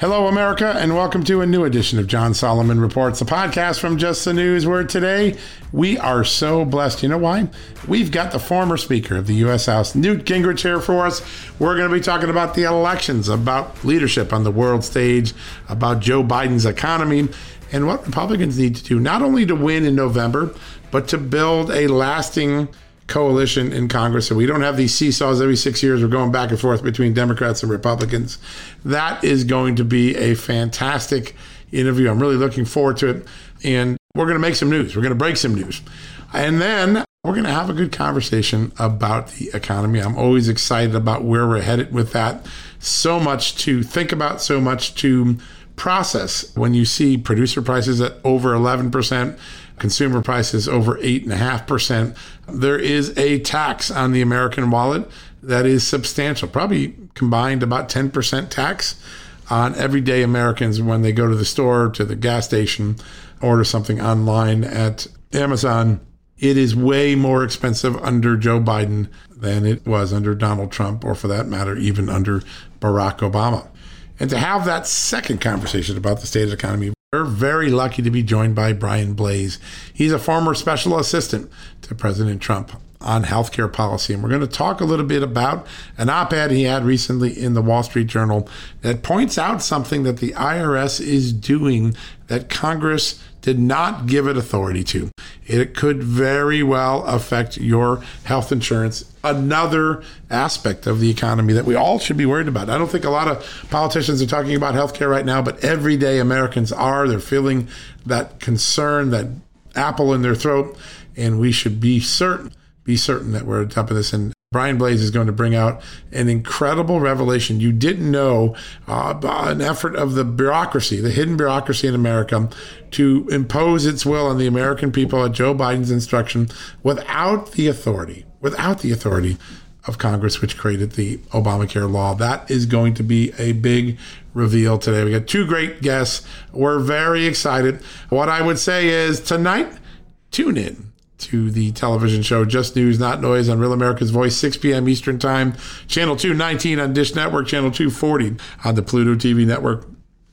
Hello, America, and welcome to a new edition of John Solomon Reports, a podcast from Just the News, where today we are so blessed. You know why? We've got the former Speaker of the U.S. House, Newt Gingrich, here for us. We're going to be talking about the elections, about leadership on the world stage, about Joe Biden's economy, and what Republicans need to do, not only to win in November, but to build a lasting coalition in Congress, so we don't have these seesaws every six years. We're going back and forth between Democrats and Republicans. That is going to be a fantastic interview. I'm really looking forward to it. And we're going to make some news. We're going to break some news. And then we're going to have a good conversation about the economy. I'm always excited about where we're headed with that. So much to think about, so much to process when you see producer prices at over 11%, consumer prices over 8.5%. There is a tax on the American wallet that is substantial, probably combined about 10% tax on everyday Americans when they go to the store, to the gas station, order something online at Amazon. It is way more expensive under Joe Biden than it was under Donald Trump, or for that matter, even under Barack Obama. And to have that second conversation about the state of the economy, we're very lucky to be joined by Brian Blase. He's a former special assistant to President Trump on healthcare policy. And we're going to talk a little bit about an op ed he had recently in the Wall Street Journal that points out something that the IRS is doing that Congress did not give it authority to. It could very well affect your health insurance. Another aspect of the economy that we all should be worried about. I don't think a lot of politicians are talking about healthcare right now, but everyday Americans are. They're feeling that concern, that apple in their throat, and we should be certain, be certain that we're on top of this. And Brian Blase is going to bring out an incredible revelation you didn't know uh, an effort of the bureaucracy, the hidden bureaucracy in America, to impose its will on the American people at Joe Biden's instruction without the authority, without the authority of Congress, which created the Obamacare law. That is going to be a big reveal today. We got two great guests. We're very excited. What I would say is tonight, tune in to the television show Just News, Not Noise on Real America's Voice, 6 p.m. Eastern Time, Channel 219 on Dish Network, Channel 240 on the Pluto TV network,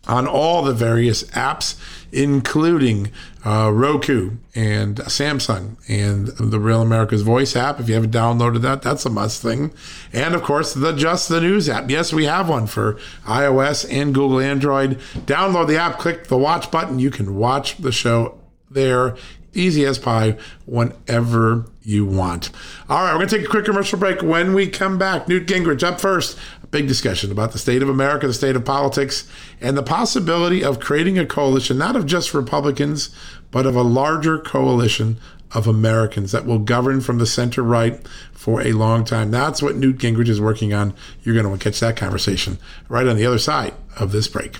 on all the various apps, including uh, Roku and Samsung and the Real America's Voice app. If you haven't downloaded that, that's a must thing. And of course, the Just the News app. Yes, we have one for iOS and Google Android. Download the app, click the watch button. You can watch the show there easy as pie whenever you want. All right, we're going to take a quick commercial break. When we come back, Newt Gingrich up first. Big discussion about the state of America, the state of politics, and the possibility of creating a coalition, not of just Republicans, but of a larger coalition of Americans that will govern from the center right for a long time. That's what Newt Gingrich is working on. You're going to catch that conversation right on the other side of this break.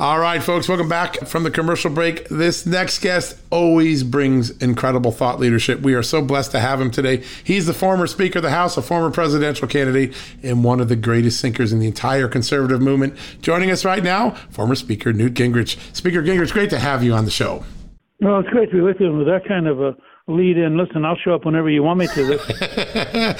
All right, folks, welcome back from the commercial break. This next guest always brings incredible thought leadership. We are so blessed to have him today. He's the former Speaker of the House, a former presidential candidate, and one of the greatest thinkers in the entire conservative movement. Joining us right now, former Speaker Newt Gingrich. Speaker Gingrich, great to have you on the show. Well, it's great to be with you with that kind of a lead in. Listen, I'll show up whenever you want me to.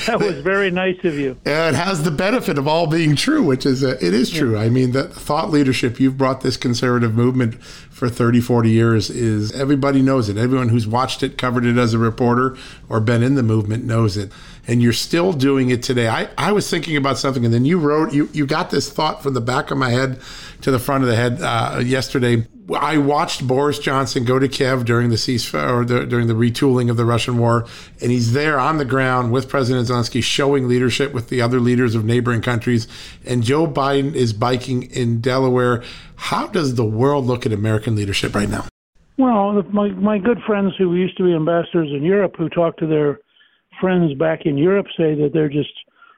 that was very nice of you. Yeah, it has the benefit of all being true, which is uh, it is true. Yeah. I mean, the thought leadership you've brought this conservative movement for 30, 40 years is everybody knows it. Everyone who's watched it, covered it as a reporter, or been in the movement knows it. And you're still doing it today. I, I was thinking about something, and then you wrote, you, you got this thought from the back of my head to the front of the head uh, yesterday I watched Boris Johnson go to Kiev during the ceasefire or the, during the retooling of the Russian war, and he's there on the ground with President Zelensky, showing leadership with the other leaders of neighboring countries. And Joe Biden is biking in Delaware. How does the world look at American leadership right now? Well, my my good friends who used to be ambassadors in Europe, who talk to their friends back in Europe, say that they're just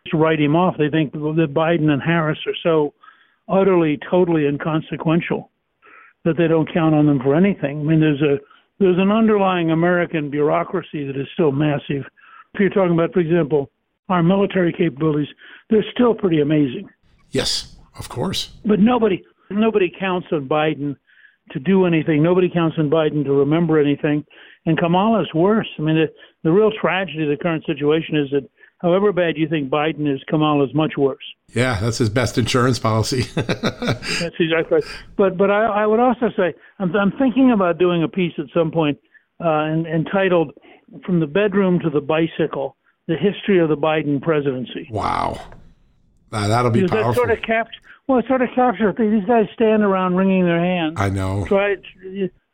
to write him off. They think that Biden and Harris are so utterly, totally inconsequential that they don't count on them for anything. I mean, there's a there's an underlying American bureaucracy that is still massive. If you're talking about, for example, our military capabilities, they're still pretty amazing. Yes, of course. But nobody nobody counts on Biden to do anything. Nobody counts on Biden to remember anything. And Kamala's worse. I mean, the, the real tragedy of the current situation is that however bad you think Biden is, Kamala's much worse. Yeah, that's his best insurance policy. that's exactly right. But but I, I would also say I'm, I'm thinking about doing a piece at some point uh, entitled "From the Bedroom to the Bicycle: The History of the Biden Presidency." Wow, uh, that'll be because powerful. That sort of capt- well, it sort of captures these guys stand around wringing their hands. I know. Try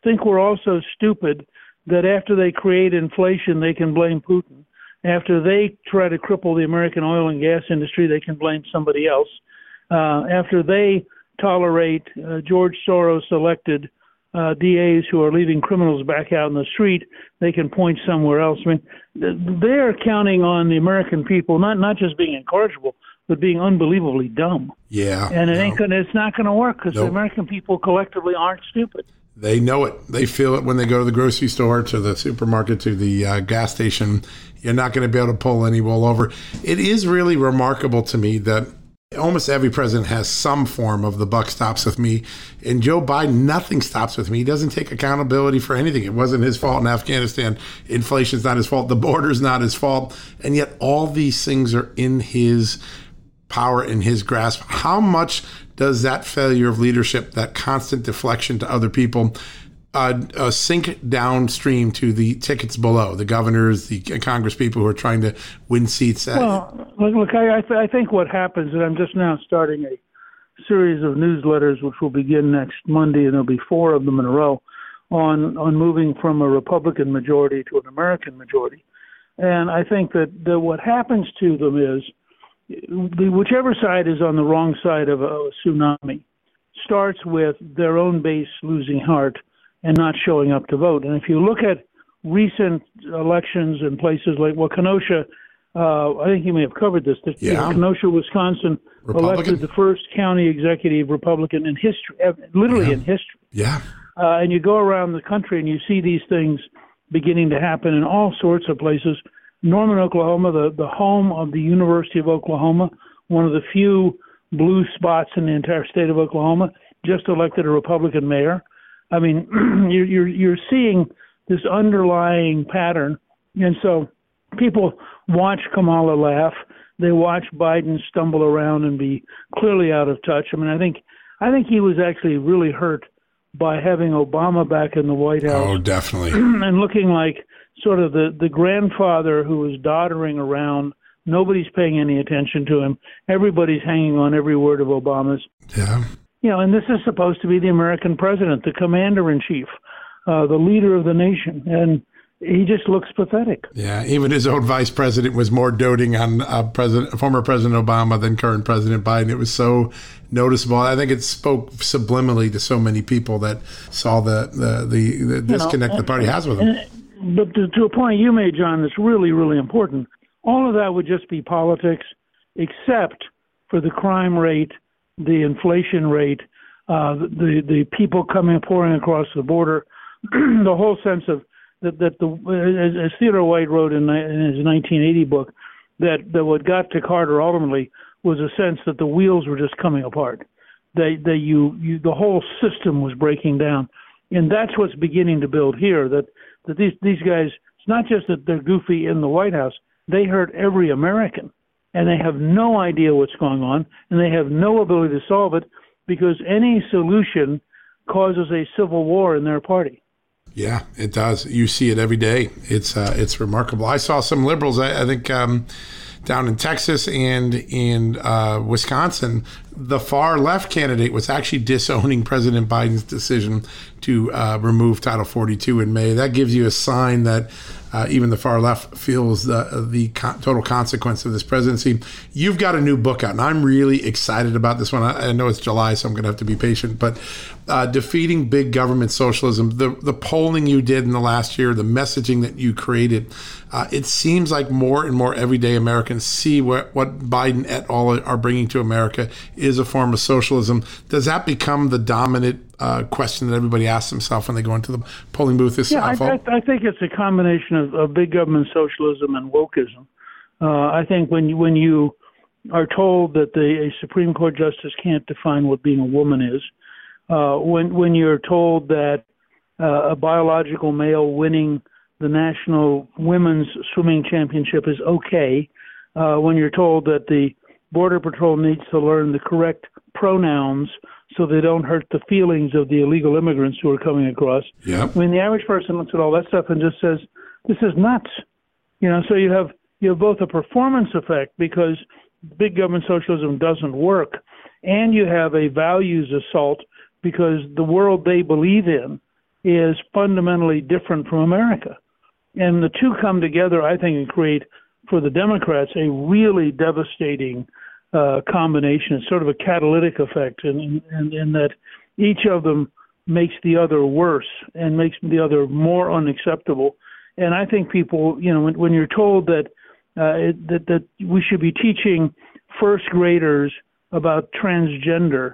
think we're all so stupid that after they create inflation, they can blame Putin. After they try to cripple the American oil and gas industry, they can blame somebody else. Uh, after they tolerate uh, George Soros elected uh, DAs who are leaving criminals back out in the street, they can point somewhere else. I mean, they're counting on the American people not not just being incorrigible, but being unbelievably dumb. Yeah, and it no. ain't gonna, it's not going to work because nope. the American people collectively aren't stupid. They know it. They feel it when they go to the grocery store, to the supermarket, to the uh, gas station. You're not going to be able to pull any wool over. It is really remarkable to me that almost every president has some form of the buck stops with me. And Joe Biden, nothing stops with me. He doesn't take accountability for anything. It wasn't his fault in Afghanistan. Inflation's not his fault. The border's not his fault. And yet all these things are in his power in his grasp. How much does that failure of leadership, that constant deflection to other people, uh, uh, sink downstream to the tickets below, the governors, the Congress people who are trying to win seats? Well, look, I, I, th- I think what happens, and I'm just now starting a series of newsletters which will begin next Monday, and there'll be four of them in a row on on moving from a Republican majority to an American majority. And I think that, that what happens to them is the, whichever side is on the wrong side of a, a tsunami starts with their own base losing heart and not showing up to vote. And if you look at recent elections in places like well, Kenosha, uh, I think you may have covered this. That, yeah. Kenosha, Wisconsin, elected the first county executive Republican in history, literally yeah. in history. Yeah. Uh, and you go around the country and you see these things beginning to happen in all sorts of places. Norman, Oklahoma, the, the home of the University of Oklahoma, one of the few blue spots in the entire state of Oklahoma, just elected a Republican mayor. I mean, you're, you're, you're seeing this underlying pattern. And so people watch Kamala laugh. They watch Biden stumble around and be clearly out of touch. I mean, I think I think he was actually really hurt by having Obama back in the White House. Oh, definitely. and looking like sort of the the grandfather who was doddering around. Nobody's paying any attention to him. Everybody's hanging on every word of Obama's. Yeah. You know, and this is supposed to be the American president, the commander in chief, uh, the leader of the nation, and he just looks pathetic. Yeah, even his own vice president was more doting on uh, President, former President Obama than current President Biden. It was so noticeable. I think it spoke subliminally to so many people that saw the the the, the disconnect know, the party has with him but to, to a point you made, John, that's really, really important. All of that would just be politics, except for the crime rate, the inflation rate, uh, the the people coming pouring across the border, the whole sense of that that the as, as Theodore White wrote in, in his 1980 book, that that what got to Carter ultimately was a sense that the wheels were just coming apart, that that you you the whole system was breaking down, and that's what's beginning to build here. That that these these guys it's not just that they're goofy in the White House. They hurt every American, and they have no idea what's going on, and they have no ability to solve it because any solution causes a civil war in their party. Yeah, it does. You see it every day. It's uh, it's remarkable. I saw some liberals. I, I think. Um, down in Texas and in uh, Wisconsin, the far left candidate was actually disowning President Biden's decision to uh, remove Title 42 in May. That gives you a sign that uh, even the far left feels the the total consequence of this presidency. You've got a new book out, and I'm really excited about this one. I, I know it's July, so I'm going to have to be patient. But uh, defeating big government socialism, the the polling you did in the last year, the messaging that you created, uh, it seems like more and more everyday Americans see what what Biden et al. are bringing to America is a form of socialism. Does that become the dominant uh, question that everybody asks themselves when they go into the polling booth this yeah, I, I, I, think it's a combination of, of big government socialism and wokeism. Uh, I think when you, when you are told that the, a Supreme Court justice can't define what being a woman is, uh, when when you're told that uh, a biological male winning the national women's swimming championship is okay, uh, when you're told that the Border Patrol needs to learn the correct pronouns so they don't hurt the feelings of the illegal immigrants who are coming across. Yep. I mean, the average person looks at all that stuff and just says, "This is nuts." You know, so you have you have both a performance effect because big government socialism doesn't work, and you have a values assault because the world they believe in is fundamentally different from America. And the two come together, I think, and create for the Democrats a really devastating uh, combination. It's sort of a catalytic effect, in, in, in that each of them makes the other worse and makes the other more unacceptable. And I think people, you know, when, when you're told that uh, it, that that we should be teaching first graders about transgender,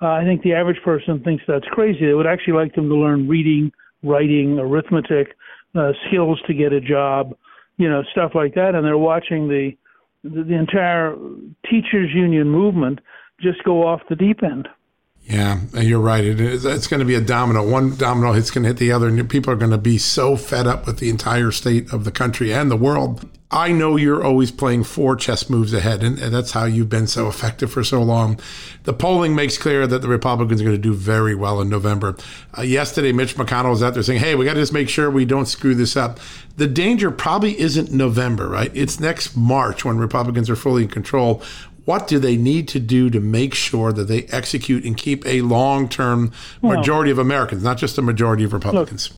uh, I think the average person thinks that's crazy. They would actually like them to learn reading, writing, arithmetic, uh, skills to get a job, you know, stuff like that. And they're watching the, the entire teachers union movement just go off the deep end. Yeah, you're right. It is, it's going to be a domino. One domino hits going to hit the other, and people are going to be so fed up with the entire state of the country and the world. I know you're always playing four chess moves ahead, and, and that's how you've been so effective for so long. The polling makes clear that the Republicans are going to do very well in November. Uh, yesterday, Mitch McConnell was out there saying, "Hey, we got to just make sure we don't screw this up." The danger probably isn't November, right? It's next March when Republicans are fully in control what do they need to do to make sure that they execute and keep a long term majority of Americans, not just a majority of Republicans?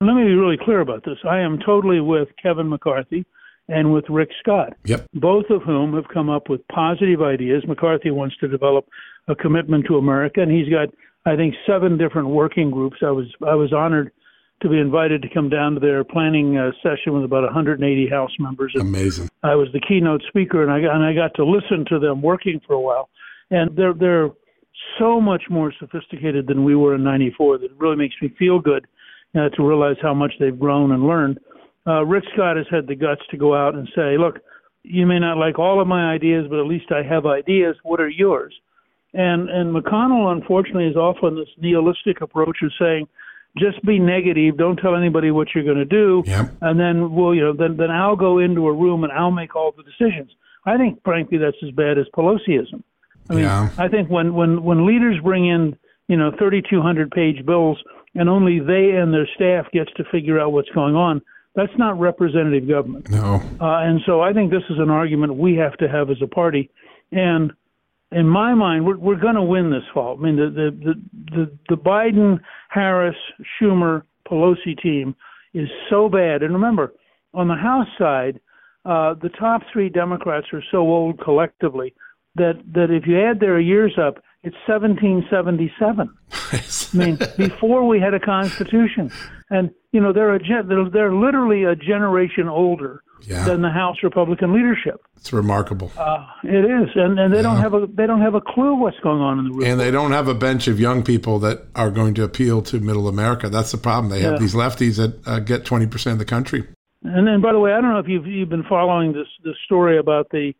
Look, let me be really clear about this. I am totally with Kevin McCarthy and with Rick Scott, yep. both of whom have come up with positive ideas. McCarthy wants to develop a commitment to America, and he's got, I think, seven different working groups. I was I was honored to be invited to come down to their planning uh, session with about 180 House members. And Amazing. I was the keynote speaker, and I and I got to listen to them working for a while, and they're they're so much more sophisticated than we were in '94 that it really makes me feel good uh, to realize how much they've grown and learned. Uh, Rick Scott has had the guts to go out and say, "Look, you may not like all of my ideas, but at least I have ideas. What are yours?" And and McConnell, unfortunately, is often this nihilistic approach of saying, just be negative. Don't tell anybody what you're going to do, yep. and then we'll, you know, then then I'll go into a room and I'll make all the decisions. I think, frankly, that's as bad as Pelosiism. I mean, yeah. I think when when when leaders bring in, you know, 3,200 page bills and only they and their staff gets to figure out what's going on, that's not representative government. No. Uh, and so I think this is an argument we have to have as a party, and in my mind, we're, we're going to win this fall. I mean, the the the the, Biden, Harris, Schumer, Pelosi team is so bad. And remember, on the House side, uh, the top three Democrats are so old collectively that that if you add their years up, it's 1777. I mean, before we had a constitution, and you know they're a gen- they're, they're literally a generation older yeah. than the House Republican leadership. It's remarkable. Uh, it is, and and they yeah. don't have a they don't have a clue what's going on in the room. And they don't have a bench of young people that are going to appeal to Middle America. That's the problem. They have yeah. these lefties that uh, get twenty percent of the country. And then, by the way, I don't know if you've you've been following this this story about the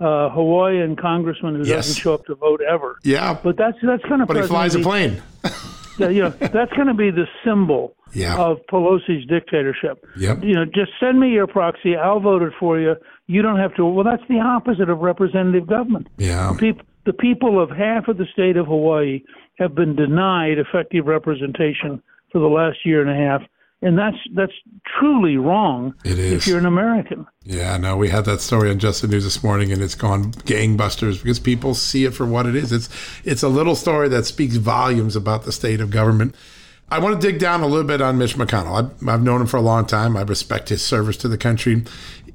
uh, Hawaiian congressman who yes. doesn't show up to vote ever. Yeah, but that's that's kind of. But he flies a plane. yeah, you know, that's going to be the symbol yeah. of Pelosi's dictatorship. Yep. You know, just send me your proxy. I'll vote it for you. You don't have to. Well, that's the opposite of representative government. Yeah. The people, the people of half of the state of Hawaii have been denied effective representation for the last year and a half and that's that's truly wrong it is. if you're an American. Yeah, no, we had that story on Just the News this morning, and it's gone gangbusters because people see it for what it is. It's it's a little story that speaks volumes about the state of government. I want to dig down a little bit on Mitch McConnell. I've, I've known him for a long time. I respect his service to the country.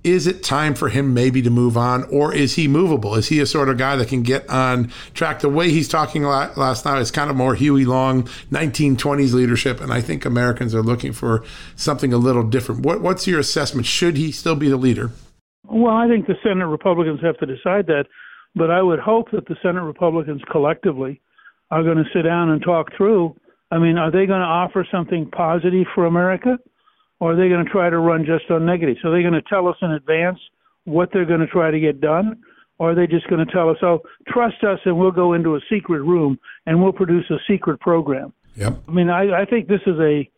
Is it time for him maybe to move on, or is he movable? Is he a sort of guy that can get on track? The way he's talking last night is kind of more Huey Long, 1920s leadership, and I think Americans are looking for something a little different. What, what's your assessment? Should he still be the leader? Well, I think the Senate Republicans have to decide that, but I would hope that the Senate Republicans collectively are going to sit down and talk through. I mean, are they going to offer something positive for America? Or are they going to try to run just on negative? So they're going to tell us in advance what they're going to try to get done, or are they just going to tell us, "Oh, trust us, and we'll go into a secret room and we'll produce a secret program"? Yep. I mean, I, I think this is a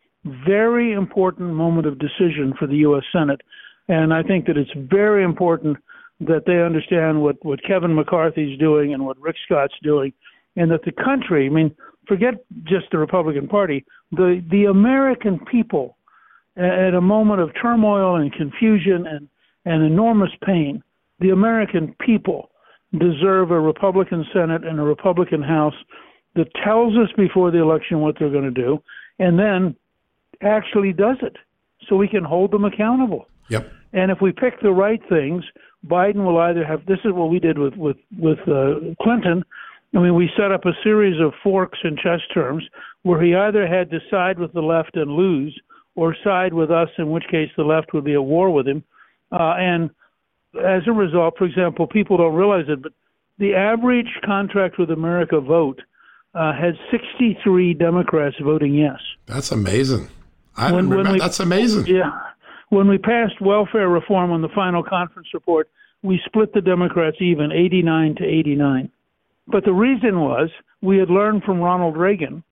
very important moment of decision for the U.S. Senate, and I think that it's very important that they understand what what Kevin McCarthy's doing and what Rick Scott's doing, and that the country. I mean, forget just the Republican Party. The the American people, at a moment of turmoil and confusion and and enormous pain, the American people deserve a Republican Senate and a Republican House that tells us before the election what they're going to do, and then actually does it, so we can hold them accountable. Yep. And if we pick the right things, Biden will either have. This is what we did with with with uh, Clinton. I mean, we set up a series of forks and chess terms where he either had to side with the left and lose, or side with us, in which case the left would be at war with him. Uh, and as a result, for example, people don't realize it, but the average contract with America vote uh, had 63 Democrats voting yes. That's amazing. I when, when we, that's amazing. Yeah. When we passed welfare reform on the final conference report, we split the Democrats even 89 to 89. But the reason was we had learned from Ronald Reagan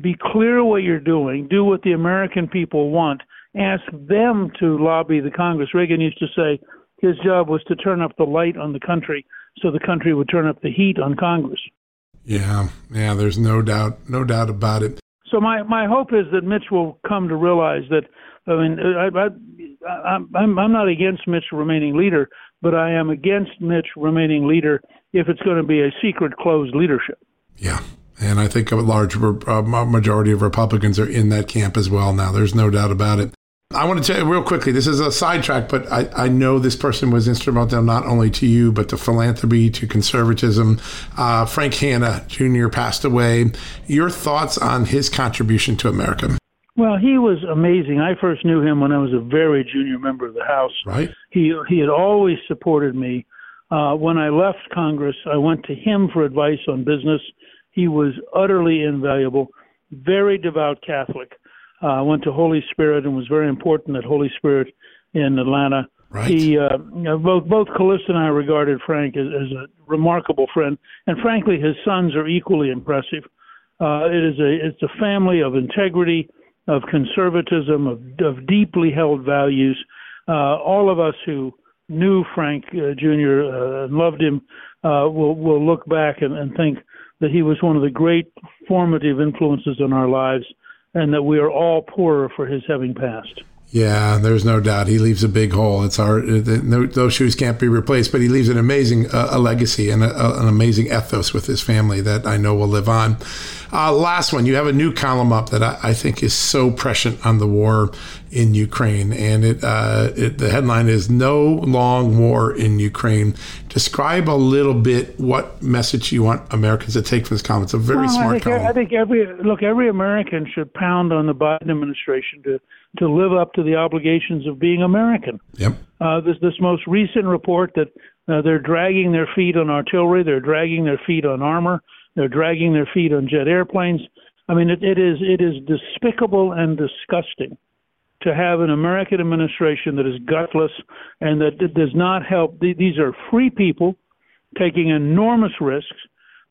be clear what you're doing, do what the American people want, ask them to lobby the Congress. Reagan used to say his job was to turn up the light on the country so the country would turn up the heat on Congress. Yeah, yeah, there's no doubt, no doubt about it. So my my hope is that Mitch will come to realize that. I mean, I, I, I'm I'm not against Mitch remaining leader, but I am against Mitch remaining leader if it's going to be a secret closed leadership. Yeah, and I think a large uh, majority of Republicans are in that camp as well now. There's no doubt about it. I want to tell you real quickly, this is a sidetrack, but I, I know this person was instrumental not only to you, but to philanthropy, to conservatism. Uh, Frank Hanna Jr. passed away. Your thoughts on his contribution to America? Well, he was amazing. I first knew him when I was a very junior member of the House. Right. He he had always supported me. Uh, when I left Congress, I went to him for advice on business. He was utterly invaluable. Very devout Catholic uh, went to Holy Spirit and was very important at Holy Spirit in Atlanta. Right. He uh, you know, both both Callista and I regarded Frank as, as a remarkable friend, and frankly, his sons are equally impressive. Uh, it is a it's a family of integrity, of conservatism, of, of deeply held values. Uh, all of us who knew Frank uh, Jr. Uh, and loved him uh, will will look back and, and think that he was one of the great formative influences in our lives and that we are all poorer for his having passed. Yeah, there's no doubt. He leaves a big hole. It's our no, those shoes can't be replaced, but he leaves an amazing uh, a legacy and a, an amazing ethos with his family that I know will live on. Uh, last one, you have a new column up that I, I, think is so prescient on the war in Ukraine, and it, uh, it, the headline is "No Long War in Ukraine." Describe a little bit what message you want Americans to take from this column. It's a very well, smart I think, column. I think every look, every American should pound on the Biden administration to to live up to the obligations of being American. Yep. Uh, this this most recent report that uh, they're dragging their feet on artillery, they're dragging their feet on armor, they're dragging their feet on jet airplanes. I mean, it, it is it is despicable and disgusting to have an American administration that is gutless and that does not help. These are free people taking enormous risks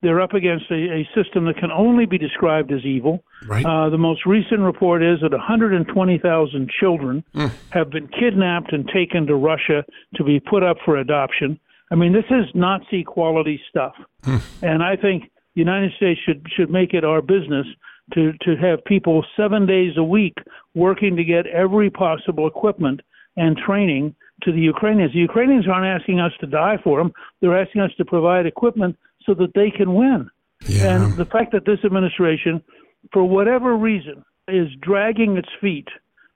they're up against a, a system that can only be described as evil. Right. Uh, the most recent report is that 120,000 children mm. have been kidnapped and taken to Russia to be put up for adoption. I mean, this is Nazi quality stuff, mm. and I think the United States should should make it our business to to have people seven days a week working to get every possible equipment and training to the Ukrainians. The Ukrainians aren't asking us to die for them; they're asking us to provide equipment so that they can win. Yeah. And the fact that this administration, for whatever reason, is dragging its feet,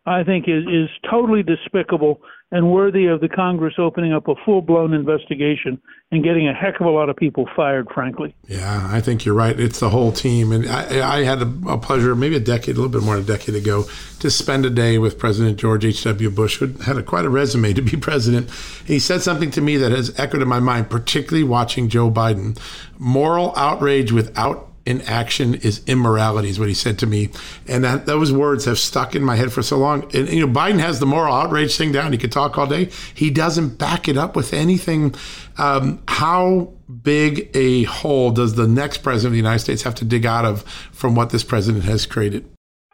I think is, is totally despicable and worthy of the Congress opening up a full blown investigation and getting a heck of a lot of people fired, frankly. Yeah, I think you're right. It's the whole team. And I, I had a, a, pleasure, maybe a decade, a little bit more than a decade ago, to spend a day with President George H.W. Bush, who had a, quite a resume to be president. He said something to me that has echoed in my mind, particularly watching Joe Biden moral outrage without in action is immorality, is what he said to me. And that those words have stuck in my head for so long. And, you know, Biden has the moral outrage thing down. He could talk all day. He doesn't back it up with anything. Um, how big a hole does the next president of the United States have to dig out of from what this president has created?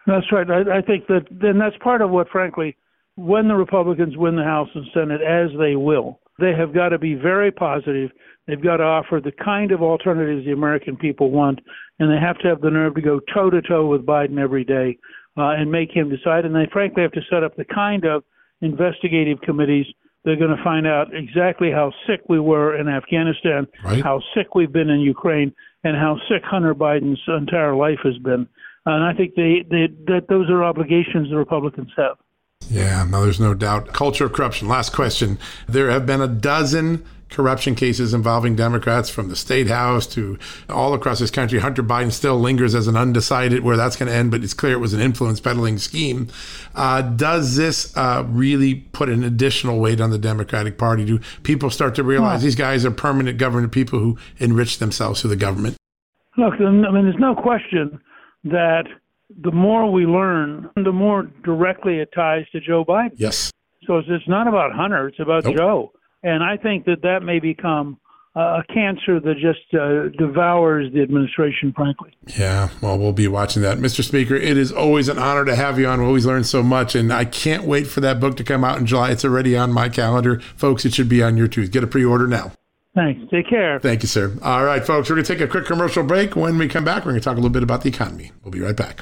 That's right. I, I think that then that's part of what, frankly, when the Republicans win the House and Senate, as they will, They have got to be very positive. They've got to offer the kind of alternatives the American people want, and they have to have the nerve to go toe to toe with Biden every day uh, and make him decide. And they frankly have to set up the kind of investigative committees they're going to find out exactly how sick we were in Afghanistan, right. how sick we've been in Ukraine, and how sick Hunter Biden's entire life has been. And I think they, they, that those are obligations the Republicans have. Yeah, no, there's no doubt. Culture of corruption. Last question. There have been a dozen corruption cases involving Democrats from the state house to all across this country. Hunter Biden still lingers as an undecided where that's going to end, but it's clear it was an influence peddling scheme. Uh, does this uh, really put an additional weight on the Democratic Party? Do people start to realize well, these guys are permanent government people who enrich themselves through the government? Look, I mean, there's no question that the more we learn, the more directly it ties to Joe Biden. Yes. So it's, it's not about Hunter; it's about nope. Joe. And I think that that may become a cancer that just uh, devours the administration, frankly. Yeah, well, we'll be watching that. Mr. Speaker, it is always an honor to have you on. We always learn so much, and I can't wait for that book to come out in July. It's already on my calendar. Folks, it should be on your too. Get a pre order now. Thanks. Take care. Thank you, sir. All right, folks, we're going to take a quick commercial break. When we come back, we're going to talk a little bit about the economy. We'll be right back.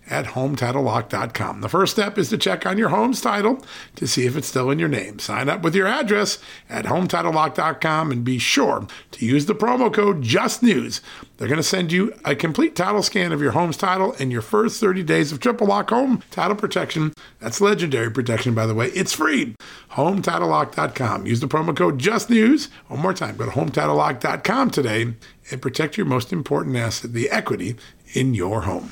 at HomeTitleLock.com. The first step is to check on your home's title to see if it's still in your name. Sign up with your address at HomeTitleLock.com and be sure to use the promo code JustNews. They're going to send you a complete title scan of your home's title and your first 30 days of triple lock home title protection. That's legendary protection, by the way. It's free. HomeTitleLock.com. Use the promo code JustNews. One more time, go to HomeTitleLock.com today and protect your most important asset, the equity in your home.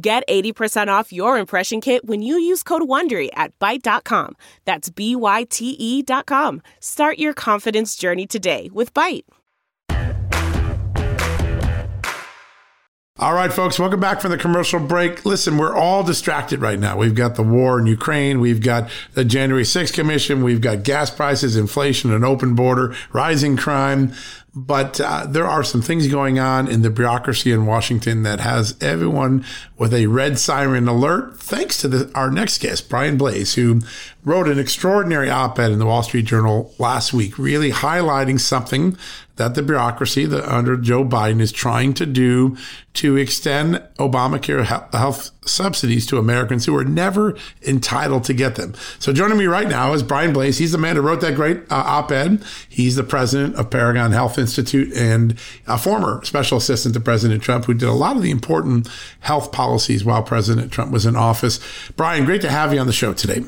Get 80% off your impression kit when you use code WONDERY at Byte.com. That's B-Y-T-E dot com. Start your confidence journey today with Byte. All right, folks, welcome back from the commercial break. Listen, we're all distracted right now. We've got the war in Ukraine. We've got the January 6th Commission. We've got gas prices, inflation, an open border, rising crime. But uh, there are some things going on in the bureaucracy in Washington that has everyone with a red siren alert. Thanks to the, our next guest, Brian Blase, who wrote an extraordinary op ed in the Wall Street Journal last week, really highlighting something that the bureaucracy that under Joe Biden is trying to do to extend Obamacare health subsidies to Americans who are never entitled to get them. So joining me right now is Brian Blase. He's the man who wrote that great uh, op-ed. He's the president of Paragon Health Institute and a former special assistant to President Trump who did a lot of the important health policies while President Trump was in office. Brian, great to have you on the show today.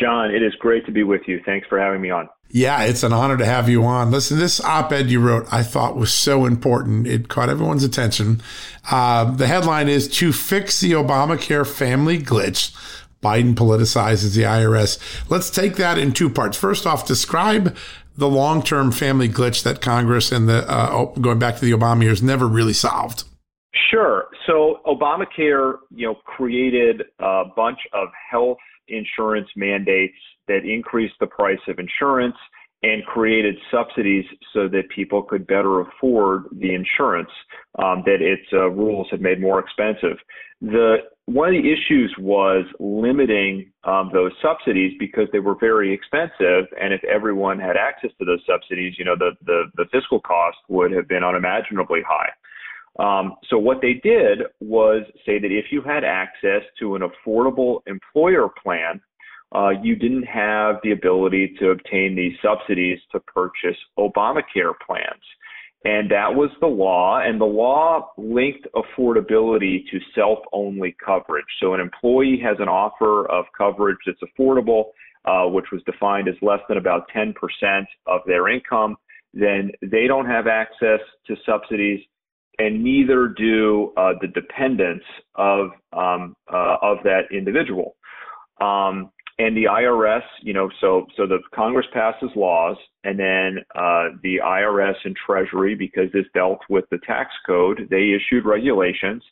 John, it is great to be with you. Thanks for having me on. Yeah, it's an honor to have you on. Listen, this op ed you wrote, I thought was so important. It caught everyone's attention. Uh, the headline is To Fix the Obamacare Family Glitch. Biden politicizes the IRS. Let's take that in two parts. First off, describe the long term family glitch that Congress and the, uh, going back to the Obama years, never really solved. Sure. So Obamacare, you know, created a bunch of health insurance mandates that increased the price of insurance and created subsidies so that people could better afford the insurance um, that its uh, rules had made more expensive. The one of the issues was limiting um, those subsidies because they were very expensive, and if everyone had access to those subsidies, you know, the the, the fiscal cost would have been unimaginably high. Um, so what they did was say that if you had access to an affordable employer plan, uh, you didn't have the ability to obtain these subsidies to purchase Obamacare plans. And that was the law, and the law linked affordability to self only coverage. So an employee has an offer of coverage that's affordable, uh, which was defined as less than about 10% of their income, then they don't have access to subsidies, and neither do uh, the dependents of, um, uh, of that individual. Um, and the IRS, you know, so so the Congress passes laws, and then uh, the IRS and Treasury, because this dealt with the tax code, they issued regulations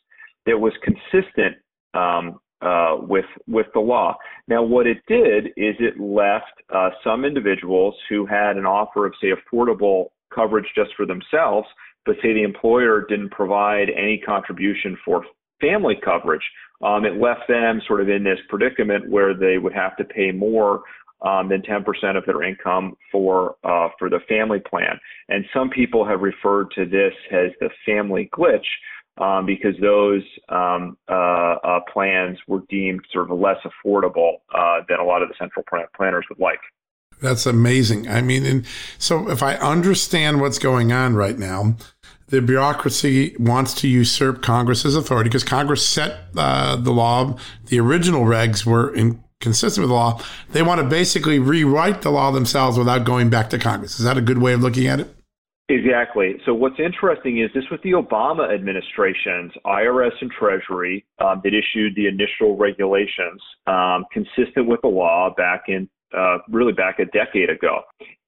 that was consistent um, uh, with with the law. Now, what it did is it left uh, some individuals who had an offer of, say, affordable coverage just for themselves, but say the employer didn't provide any contribution for family coverage, um, it left them sort of in this predicament where they would have to pay more um, than 10% of their income for uh, for the family plan. And some people have referred to this as the family glitch um, because those um, uh, uh, plans were deemed sort of less affordable uh, than a lot of the central plan planners would like. That's amazing. I mean, and so if I understand what's going on right now, the bureaucracy wants to usurp Congress's authority because Congress set uh, the law. The original regs were inconsistent with the law. They want to basically rewrite the law themselves without going back to Congress. Is that a good way of looking at it? Exactly. So what's interesting is this was the Obama administration's IRS and Treasury um, that issued the initial regulations um, consistent with the law back in uh, really back a decade ago.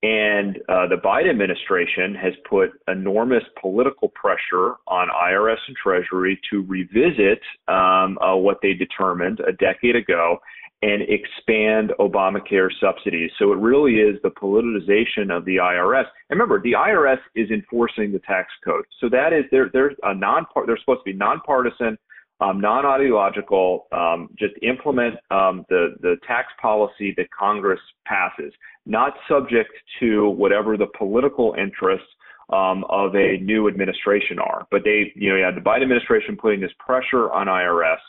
And uh, the Biden administration has put enormous political pressure on IRS and Treasury to revisit um, uh, what they determined a decade ago and expand Obamacare subsidies. So it really is the politicization of the IRS. And remember, the IRS is enforcing the tax code. So that is they're they're a non they're supposed to be nonpartisan um, non-ideological, um, just implement um, the the tax policy that Congress passes, not subject to whatever the political interests um, of a new administration are. But they, you know, you had the Biden administration putting this pressure on IRS,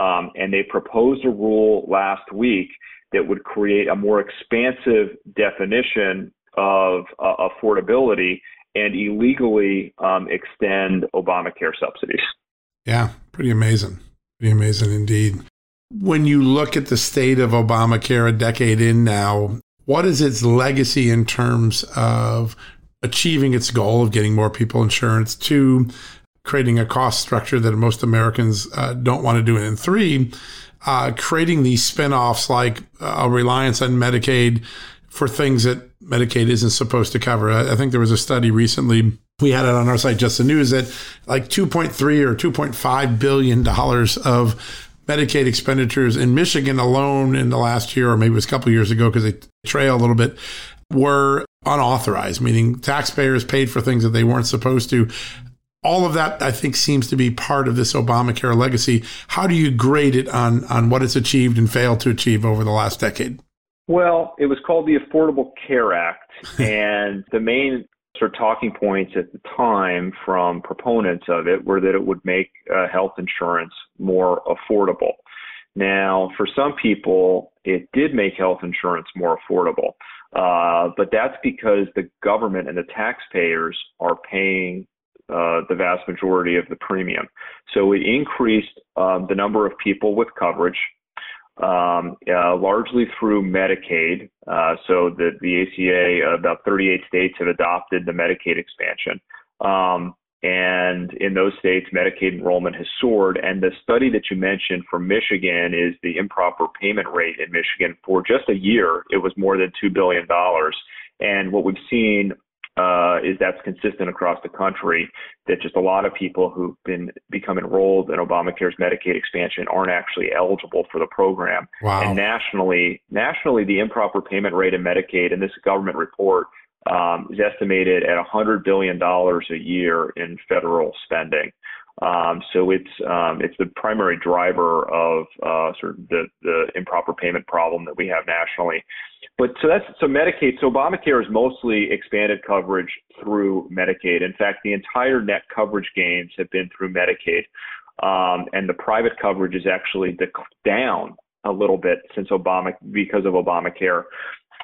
um, and they proposed a rule last week that would create a more expansive definition of uh, affordability and illegally um, extend Obamacare subsidies. Yeah, pretty amazing. Pretty amazing indeed. When you look at the state of Obamacare a decade in now, what is its legacy in terms of achieving its goal of getting more people insurance, two, creating a cost structure that most Americans uh, don't want to do, and three, uh, creating these spinoffs like a reliance on Medicaid for things that Medicaid isn't supposed to cover. I, I think there was a study recently we had it on our site, just the news, that like 2.3 or 2.5 billion dollars of Medicaid expenditures in Michigan alone in the last year, or maybe it was a couple years ago because they trail a little bit, were unauthorized, meaning taxpayers paid for things that they weren't supposed to. All of that, I think, seems to be part of this Obamacare legacy. How do you grade it on on what it's achieved and failed to achieve over the last decade? Well, it was called the Affordable Care Act, and the main sort talking points at the time from proponents of it were that it would make uh, health insurance more affordable. Now, for some people, it did make health insurance more affordable, uh, but that's because the government and the taxpayers are paying uh, the vast majority of the premium. So it increased um, the number of people with coverage um, uh, largely through Medicaid. Uh, so the, the ACA, uh, about 38 states have adopted the Medicaid expansion. Um, and in those states, Medicaid enrollment has soared. And the study that you mentioned from Michigan is the improper payment rate in Michigan. For just a year, it was more than $2 billion. And what we've seen uh, is that's consistent across the country. That just a lot of people who've been become enrolled in Obamacare's Medicaid expansion aren't actually eligible for the program. Wow. And nationally, nationally, the improper payment rate in Medicaid, and this government report um, is estimated at $100 billion a year in federal spending. Um, so it's um, it's the primary driver of uh, sort of the, the improper payment problem that we have nationally. But so that's so Medicaid. So Obamacare is mostly expanded coverage through Medicaid. In fact, the entire net coverage gains have been through Medicaid, um, and the private coverage is actually down a little bit since Obama because of Obamacare.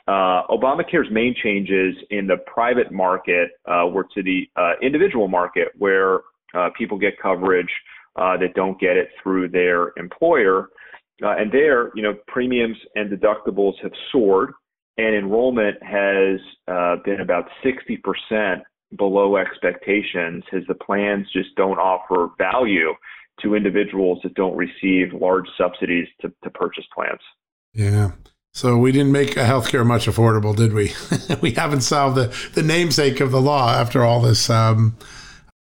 Uh, Obamacare's main changes in the private market uh, were to the uh, individual market, where uh, people get coverage uh, that don't get it through their employer. Uh, and there, you know, premiums and deductibles have soared, and enrollment has been about 60% below expectations, as the plans just don't offer value to individuals that don't receive large subsidies to, to purchase plans. Yeah. So we didn't make healthcare much affordable, did we? we haven't solved the, the namesake of the law after all this um,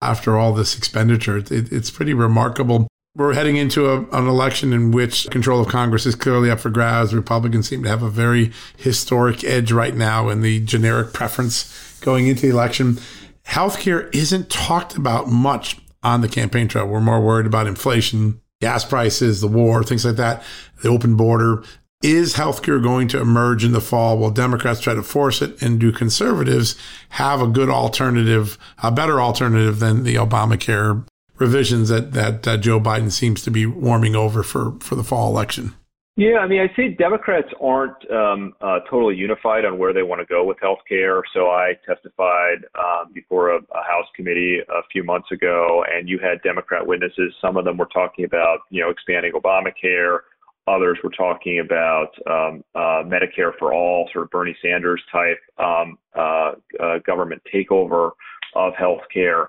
after all this expenditure. It, it's pretty remarkable. We're heading into a, an election in which control of Congress is clearly up for grabs. Republicans seem to have a very historic edge right now in the generic preference going into the election. Healthcare isn't talked about much on the campaign trail. We're more worried about inflation, gas prices, the war, things like that, the open border. Is healthcare going to emerge in the fall? Will Democrats try to force it? And do conservatives have a good alternative, a better alternative than the Obamacare revisions that, that uh, Joe Biden seems to be warming over for, for the fall election? Yeah, I mean, I'd say Democrats aren't um, uh, totally unified on where they want to go with health care. So I testified um, before a, a, House committee a few months ago, and you had Democrat witnesses. Some of them were talking about, you know, expanding Obamacare. Others were talking about um, uh, Medicare for all, sort of Bernie Sanders type um, uh, uh, government takeover of health care.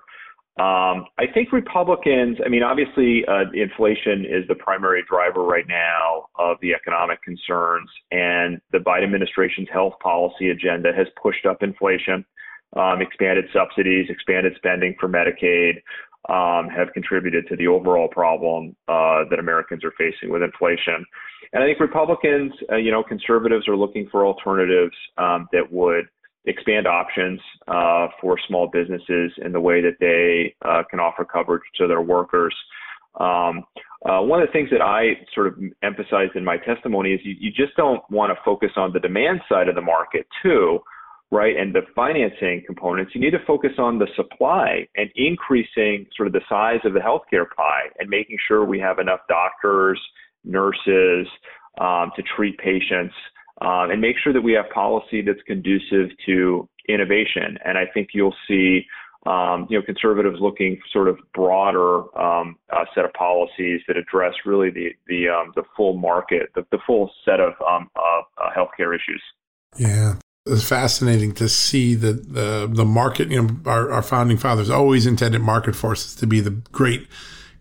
Um, I think Republicans, I mean, obviously, uh, inflation is the primary driver right now of the economic concerns, and the Biden administration's health policy agenda has pushed up inflation, um, expanded subsidies, expanded spending for Medicaid, um, have contributed to the overall problem uh, that Americans are facing with inflation. And I think Republicans, uh, you know, conservatives are looking for alternatives um, that would expand options uh, for small businesses in the way that they uh, can offer coverage to their workers. Um, uh, one of the things that I sort of emphasized in my testimony is you, you just don't want to focus on the demand side of the market too right, and the financing components, you need to focus on the supply and increasing sort of the size of the healthcare pie and making sure we have enough doctors, nurses um, to treat patients, um, and make sure that we have policy that's conducive to innovation. And I think you'll see. Um, you know, conservatives looking sort of broader um, uh, set of policies that address really the the um, the full market, the, the full set of um, uh, uh, healthcare issues. Yeah, it's fascinating to see that the the market. You know, our, our founding fathers always intended market forces to be the great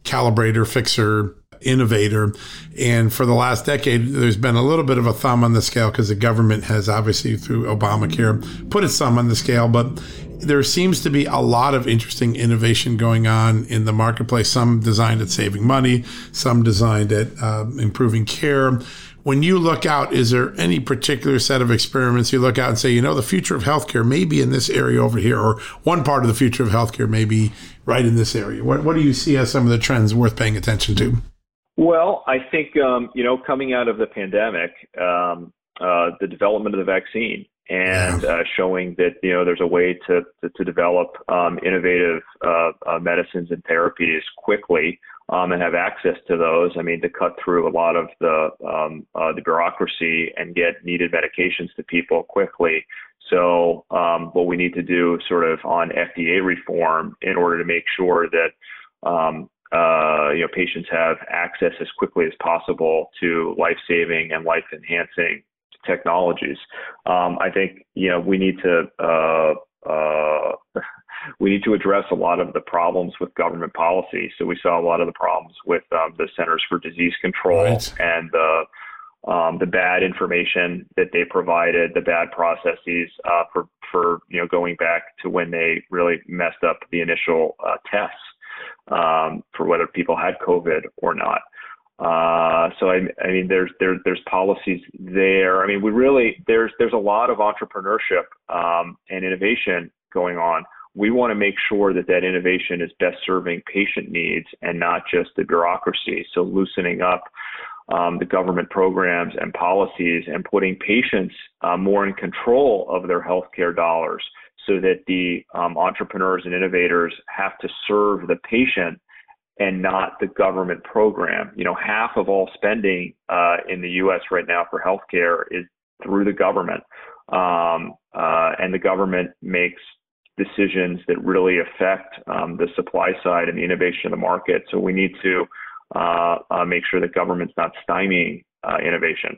calibrator, fixer, innovator. And for the last decade, there's been a little bit of a thumb on the scale because the government has obviously through Obamacare put its thumb on the scale, but there seems to be a lot of interesting innovation going on in the marketplace. Some designed at saving money, some designed at uh, improving care when you look out, is there any particular set of experiments you look out and say, you know, the future of healthcare may be in this area over here, or one part of the future of healthcare may be right in this area? What, what do you see as some of the trends worth paying attention to? Well, I think, um, you know, coming out of the pandemic, um, uh, the development of the vaccine and uh, showing that you know there's a way to to, to develop um, innovative uh, uh medicines and therapies quickly um, and have access to those. I mean, to cut through a lot of the um, uh, the bureaucracy and get needed medications to people quickly. So, um, what we need to do, sort of, on FDA reform, in order to make sure that um, uh, you know patients have access as quickly as possible to life-saving and life-enhancing technologies. Um, I think you know we need to. Uh, uh, we need to address a lot of the problems with government policy. So we saw a lot of the problems with um, the Centers for Disease Control right. and the um, the bad information that they provided, the bad processes uh, for for you know going back to when they really messed up the initial uh, tests um, for whether people had COVID or not. Uh, so I, I mean, there's there, there's policies there. I mean, we really there's there's a lot of entrepreneurship um, and innovation going on. We want to make sure that that innovation is best serving patient needs and not just the bureaucracy. So loosening up um, the government programs and policies and putting patients uh, more in control of their healthcare dollars so that the um, entrepreneurs and innovators have to serve the patient and not the government program. You know, half of all spending uh, in the U.S. right now for healthcare is through the government, um, uh, and the government makes decisions that really affect um, the supply side and the innovation of the market. So we need to uh, uh, make sure that government's not stymieing uh, innovation.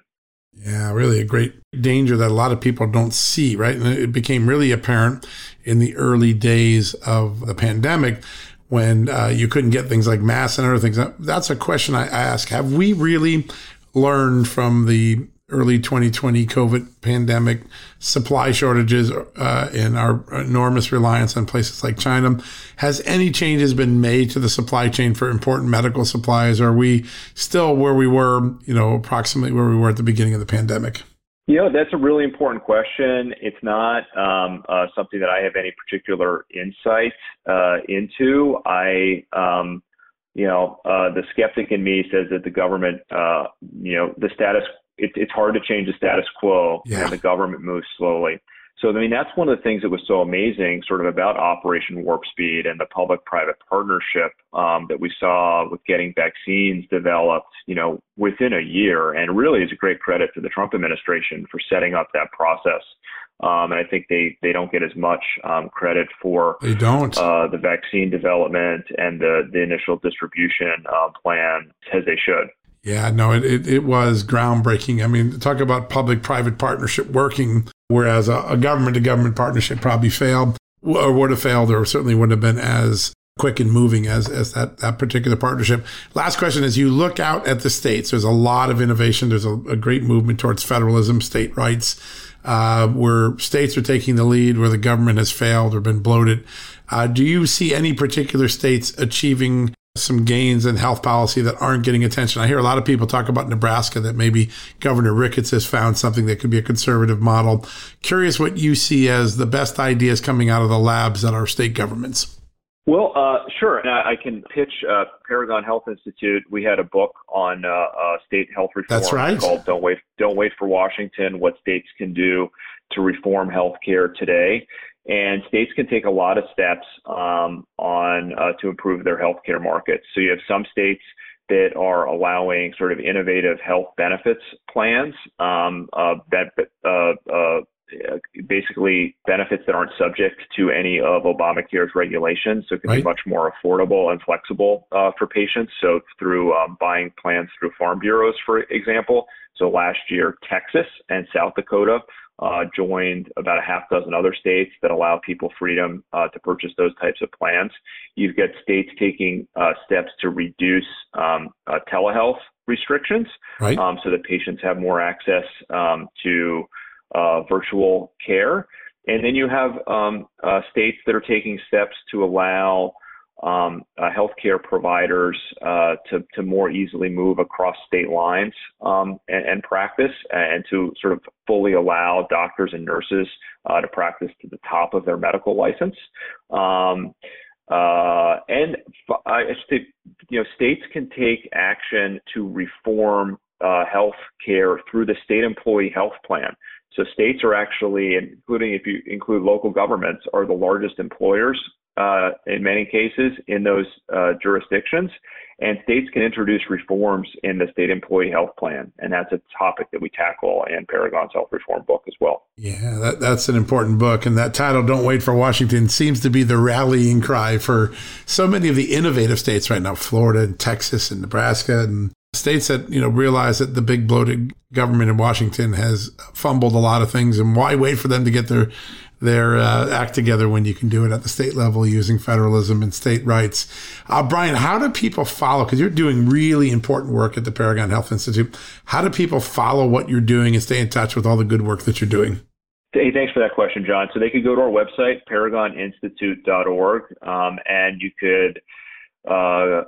Yeah, really a great danger that a lot of people don't see, right? And it became really apparent in the early days of the pandemic when uh, you couldn't get things like masks and other things. That's a question I ask. Have we really learned from the early 2020 COVID pandemic, supply shortages, uh, and our enormous reliance on places like China. Has any changes been made to the supply chain for important medical supplies? Are we still where we were, you know, approximately where we were at the beginning of the pandemic? You know, that's a really important question. It's not um, uh, something that I have any particular insight uh, into. I, um, you know, uh, the skeptic in me says that the government, uh, you know, the status it, it's hard to change the status quo yeah. and the government moves slowly. So, I mean, that's one of the things that was so amazing sort of about Operation Warp Speed and the public private partnership um, that we saw with getting vaccines developed, you know, within a year. And really is a great credit to the Trump administration for setting up that process. Um, and I think they, they don't get as much um, credit for they don't uh, the vaccine development and the, the initial distribution uh, plan as they should. Yeah, no, it, it, it was groundbreaking. I mean, talk about public private partnership working, whereas a government to government partnership probably failed or would have failed or certainly wouldn't have been as quick and moving as, as that, that particular partnership. Last question is you look out at the states, there's a lot of innovation. There's a, a great movement towards federalism, state rights, uh, where states are taking the lead, where the government has failed or been bloated. Uh, do you see any particular states achieving some gains in health policy that aren't getting attention. I hear a lot of people talk about Nebraska that maybe Governor Ricketts has found something that could be a conservative model. Curious what you see as the best ideas coming out of the labs at our state governments. Well, uh, sure. And I, I can pitch uh, Paragon Health Institute. We had a book on uh, uh state health reform That's right. called "Don't Wait, Don't Wait for Washington: What States Can Do to Reform Healthcare Today." And states can take a lot of steps um, on uh, to improve their healthcare markets. So you have some states that are allowing sort of innovative health benefits plans um, uh, that uh, uh basically benefits that aren't subject to any of Obamacare's regulations, so it can right. be much more affordable and flexible uh, for patients. So through um, buying plans through farm bureaus, for example. So last year, Texas and South Dakota uh, joined about a half dozen other states that allow people freedom uh, to purchase those types of plans. You've got states taking uh, steps to reduce um, uh, telehealth restrictions right. um, so that patients have more access um, to uh, virtual care. And then you have um, uh, states that are taking steps to allow um, uh, healthcare providers uh, to, to more easily move across state lines um, and, and, practice, and to sort of fully allow doctors and nurses uh, to practice to the top of their medical license. Um, uh, and you know states can take action to reform uh, health care through the state employee health plan. So states are actually, including if you include local governments, are the largest employers uh, in many cases in those uh, jurisdictions, and states can introduce reforms in the state employee health plan, and that's a topic that we tackle in Paragon's health reform book as well. Yeah, that, that's an important book, and that title "Don't Wait for Washington" seems to be the rallying cry for so many of the innovative states right now: Florida and Texas and Nebraska and states that you know realize that the big bloated government in Washington has fumbled a lot of things, and why wait for them to get their their uh, act together when you can do it at the state level using federalism and state rights. Uh, Brian, how do people follow? Because you're doing really important work at the Paragon Health Institute. How do people follow what you're doing and stay in touch with all the good work that you're doing? Hey, thanks for that question, John. So they could go to our website, paragoninstitute.org, um, and you could uh,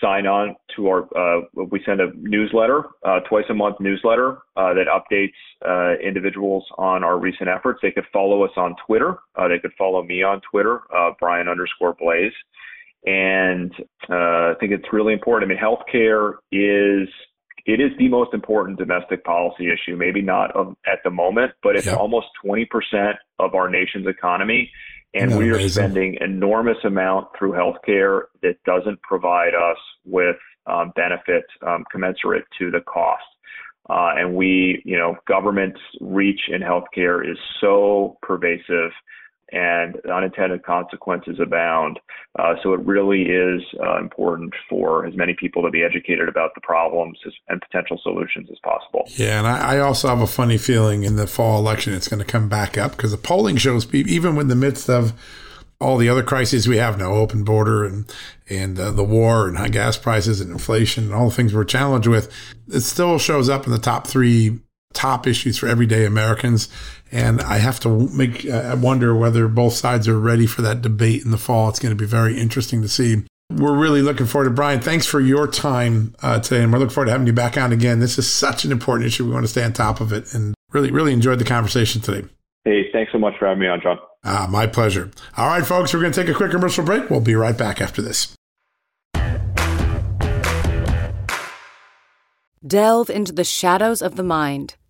sign on to our, uh, we send a newsletter, uh, twice a month newsletter uh, that updates uh, individuals on our recent efforts. They could follow us on Twitter. Uh, they could follow me on Twitter, Brian underscore Blase. And I think it's really important. I mean, healthcare is it is the most important domestic policy issue. Maybe not of, at the moment, but it's yep. almost 20% of our nation's economy and we are amazing? spending enormous amount through healthcare that doesn't provide us with um, benefit um, commensurate to the cost. Uh, and we, you know, government's reach in healthcare is so pervasive and unintended consequences abound. Uh, so it really is uh, important for as many people to be educated about the problems and potential solutions as possible. Yeah, and I, I, also have a funny feeling in the fall election it's going to come back up because the polling shows even in the midst of all the other crises we have now, open border and and uh, the war and high gas prices and inflation and all the things we're challenged with, it still shows up in the top three top issues for everyday Americans. And I have to make, I wonder whether both sides are ready for that debate in the fall. It's going to be very interesting to see. We're really looking forward to Brian. Thanks for your time uh, today. And we're looking forward to having you back on again. This is such an important issue. We want to stay on top of it and really, really enjoyed the conversation today. Hey, thanks so much for having me on, John. Ah, my pleasure. All right, folks, we're going to take a quick commercial break. We'll be right back after this. Delve into the shadows of the mind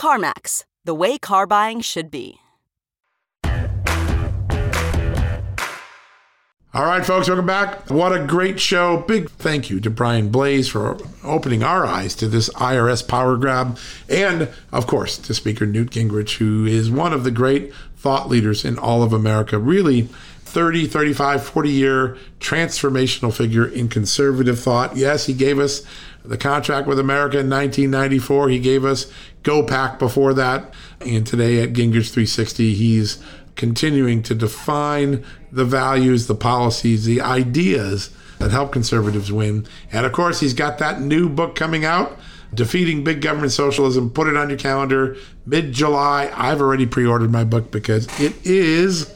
CarMax, the way car buying should be. All right, folks, welcome back. What a great show. Big thank you to Brian Blase for opening our eyes to this IRS power grab. And, of course, to Speaker Newt Gingrich, who is one of the great thought leaders in all of America. Really, 30, 35, 40 year transformational figure in conservative thought. Yes, he gave us the contract with America in 1994. He gave us GOPAC before that. And today at Gingrich 360, he's continuing to define the values, the policies, the ideas that help conservatives win. And of course, he's got that new book coming out, Defeating Big Government Socialism. Put it on your calendar, mid July. I've already pre ordered my book because it is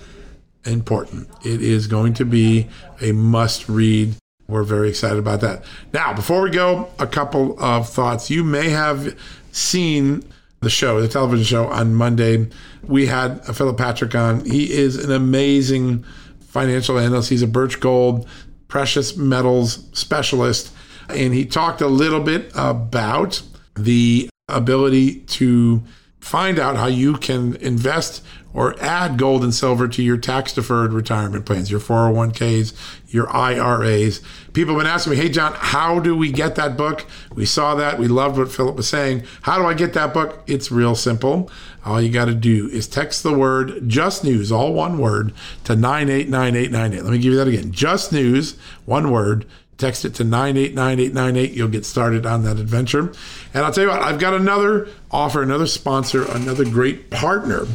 important. It is going to be a must read we're very excited about that. Now, before we go, a couple of thoughts. You may have seen the show, the television show on Monday. We had a Philip Patrick on. He is an amazing financial analyst. He's a Birch Gold precious metals specialist. And he talked a little bit about the ability to find out how you can invest or add gold and silver to your tax deferred retirement plans, your 401ks, your IRAs. People have been asking me, hey, John, how do we get that book? We saw that. We loved what Philip was saying. How do I get that book? It's real simple. All you got to do is text the word just news, all one word, to 989898. Let me give you that again. Just news, one word. Text it to 989898. You'll get started on that adventure. And I'll tell you what, I've got another offer, another sponsor, another great partner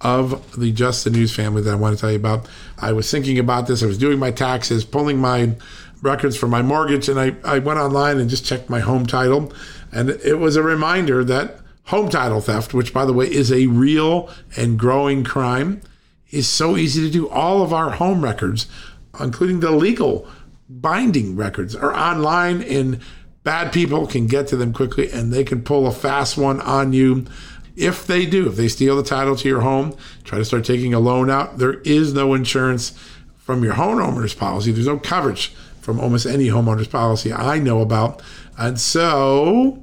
of the Just the News family that I want to tell you about. I was thinking about this. I was doing my taxes, pulling my records for my mortgage, and I, I went online and just checked my home title. And it was a reminder that home title theft, which by the way is a real and growing crime, is so easy to do. All of our home records, including the legal binding records, are online and bad people can get to them quickly and they can pull a fast one on you. If they do, if they steal the title to your home, try to start taking a loan out, there is no insurance from your homeowner's policy. There's no coverage from almost any homeowner's policy I know about. And so,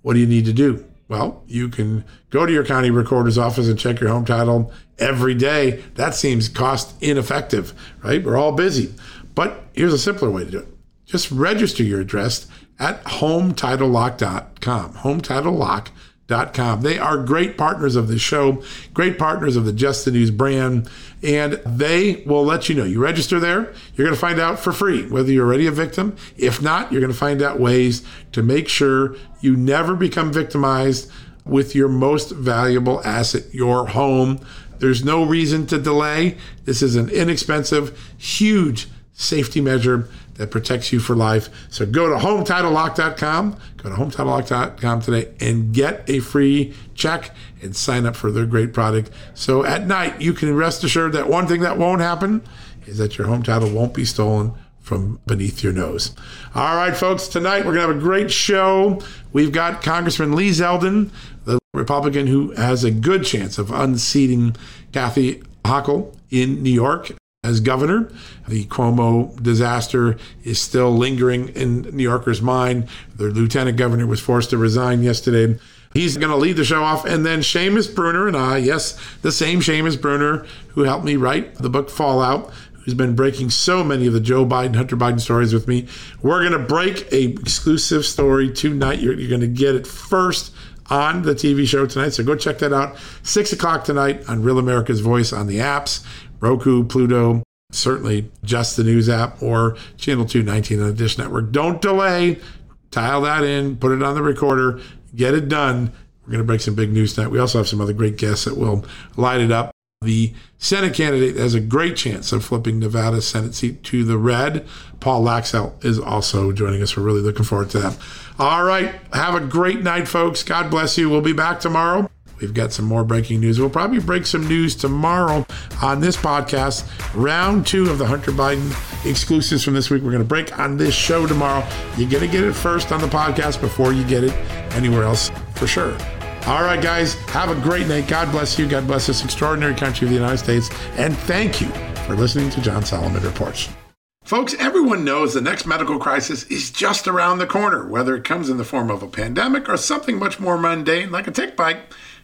what do you need to do? Well, you can go to your county recorder's office and check your home title every day. That seems cost ineffective, right? We're all busy. But here's a simpler way to do it just register your address at hometitlelock.com. Hometitlelock.com. They are great partners of the show, great partners of the Just the News brand, and they will let you know. You register there, you're going to find out for free whether you're already a victim. If not, you're going to find out ways to make sure you never become victimized with your most valuable asset, your home. There's no reason to delay. This is an inexpensive, huge safety measure that protects you for life. So go to hometitlelock.com, go to hometitlelock.com today and get a free check and sign up for their great product. So at night, you can rest assured that one thing that won't happen is that your home title won't be stolen from beneath your nose. All right, folks, tonight we're going to have a great show. We've got Congressman Lee Zeldin, the Republican who has a good chance of unseating Kathy Hochul in New York as governor. The Cuomo disaster is still lingering in New Yorkers' mind. The lieutenant governor was forced to resign yesterday. He's going to lead the show off. And then Seamus Bruner and I, yes, the same Seamus Bruner who helped me write the book Fallout, who's been breaking so many of the Joe Biden, Hunter Biden stories with me. We're going to break a exclusive story tonight. You're, you're going to get it first on the TV show tonight. So go check that out. Six o'clock tonight on Real America's Voice on the apps. Roku, Pluto, certainly just the news app or channel 219 on the Dish Network. Don't delay. Tile that in, put it on the recorder, get it done. We're going to break some big news tonight. We also have some other great guests that will light it up. The Senate candidate has a great chance of flipping Nevada's Senate seat to the red. Paul Laxalt is also joining us. We're really looking forward to that. All right. Have a great night, folks. God bless you. We'll be back tomorrow. We've got some more breaking news. We'll probably break some news tomorrow on this podcast. Round two of the Hunter Biden exclusives from this week. We're going to break on this show tomorrow. You're going to get it first on the podcast before you get it anywhere else for sure. All right, guys, have a great night. God bless you. God bless this extraordinary country of the United States. And thank you for listening to John Solomon Reports. Folks, everyone knows the next medical crisis is just around the corner, whether it comes in the form of a pandemic or something much more mundane like a tick bite